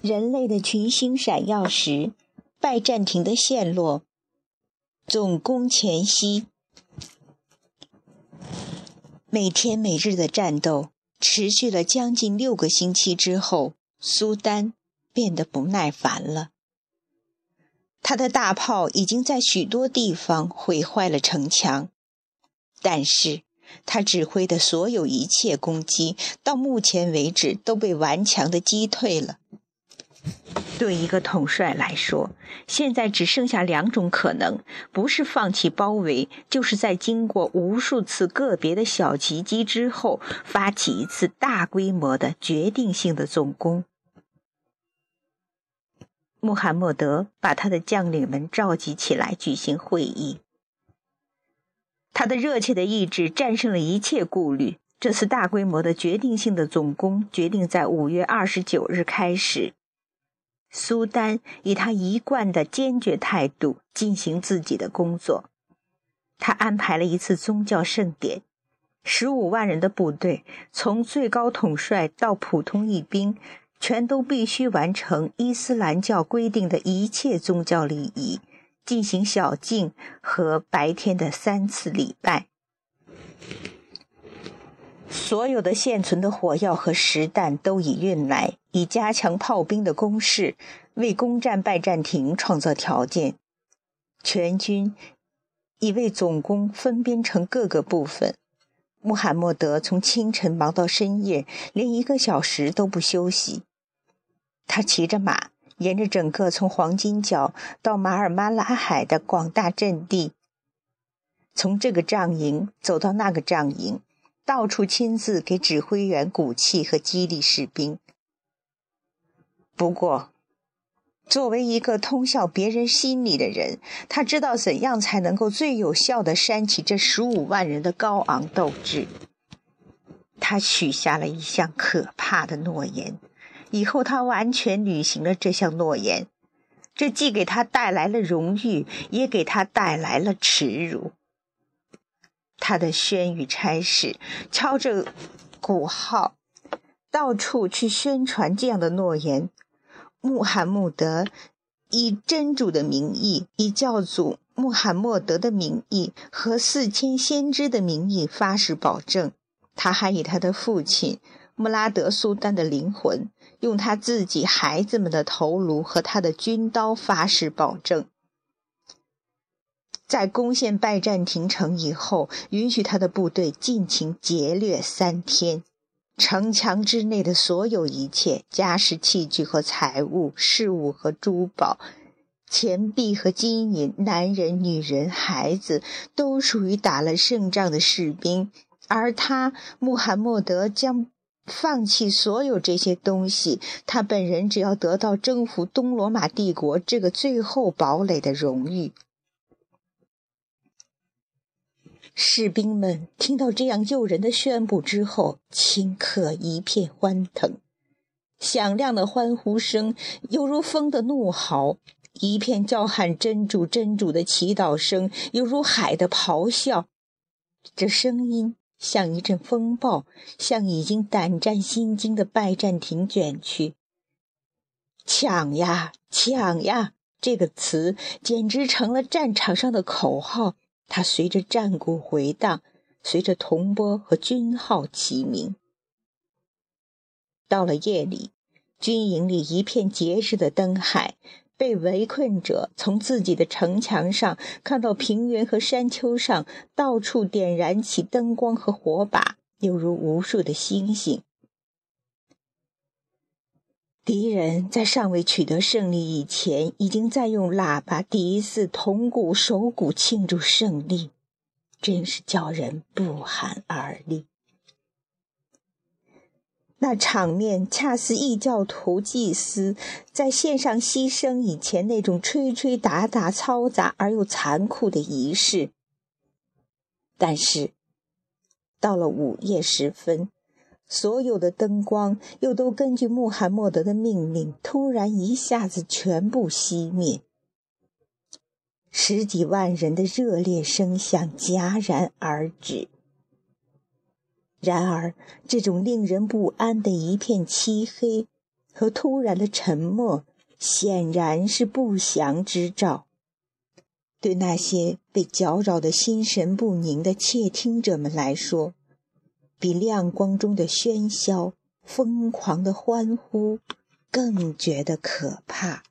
人类的群星闪耀时，拜占庭的陷落。总攻前夕，每天每日的战斗持续了将近六个星期之后，苏丹变得不耐烦了。他的大炮已经在许多地方毁坏了城墙，但是他指挥的所有一切攻击，到目前为止都被顽强地击退了。对一个统帅来说，现在只剩下两种可能：不是放弃包围，就是在经过无数次个别的小袭击之后，发起一次大规模的决定性的总攻。穆罕默德把他的将领们召集起来举行会议。他的热切的意志战胜了一切顾虑。这次大规模的决定性的总攻决定在五月二十九日开始。苏丹以他一贯的坚决态度进行自己的工作。他安排了一次宗教盛典，十五万人的部队，从最高统帅到普通义兵。全都必须完成伊斯兰教规定的一切宗教礼仪，进行小静和白天的三次礼拜。所有的现存的火药和实弹都已运来，以加强炮兵的攻势，为攻占拜占庭创造条件。全军已为总攻分编成各个部分。穆罕默德从清晨忙到深夜，连一个小时都不休息。他骑着马，沿着整个从黄金角到马尔马拉海的广大阵地，从这个帐营走到那个帐营，到处亲自给指挥员鼓气和激励士兵。不过，作为一个通晓别人心理的人，他知道怎样才能够最有效地煽起这十五万人的高昂斗志。他许下了一项可怕的诺言。以后，他完全履行了这项诺言，这既给他带来了荣誉，也给他带来了耻辱。他的宣语差事敲着鼓号，到处去宣传这样的诺言。穆罕默德以真主的名义，以教祖穆罕默德的名义和四千先知的名义发誓保证。他还以他的父亲穆拉德苏丹的灵魂。用他自己孩子们的头颅和他的军刀发誓保证，在攻陷拜占庭城以后，允许他的部队尽情劫掠三天，城墙之内的所有一切家什器具和财物、事物和珠宝、钱币和金银、男人、女人、孩子，都属于打了胜仗的士兵，而他穆罕默德将。放弃所有这些东西，他本人只要得到征服东罗马帝国这个最后堡垒的荣誉。士兵们听到这样诱人的宣布之后，顷刻一片欢腾，响亮的欢呼声犹如风的怒嚎，一片叫喊真主真主的祈祷声犹如海的咆哮，这声音。像一阵风暴，向已经胆战心惊的拜占庭卷去。抢呀，抢呀！这个词简直成了战场上的口号。它随着战鼓回荡，随着铜钵和军号齐鸣。到了夜里，军营里一片节日的灯海。被围困者从自己的城墙上看到平原和山丘上到处点燃起灯光和火把，犹如无数的星星。敌人在尚未取得胜利以前，已经在用喇叭、笛子、铜鼓、手鼓庆祝胜利，真是叫人不寒而栗。那场面恰似异教徒祭司在线上牺牲以前那种吹吹打打、嘈杂而又残酷的仪式。但是，到了午夜时分，所有的灯光又都根据穆罕默德的命令，突然一下子全部熄灭。十几万人的热烈声响戛然而止。然而，这种令人不安的一片漆黑，和突然的沉默，显然是不祥之兆。对那些被搅扰的心神不宁的窃听者们来说，比亮光中的喧嚣、疯狂的欢呼更觉得可怕。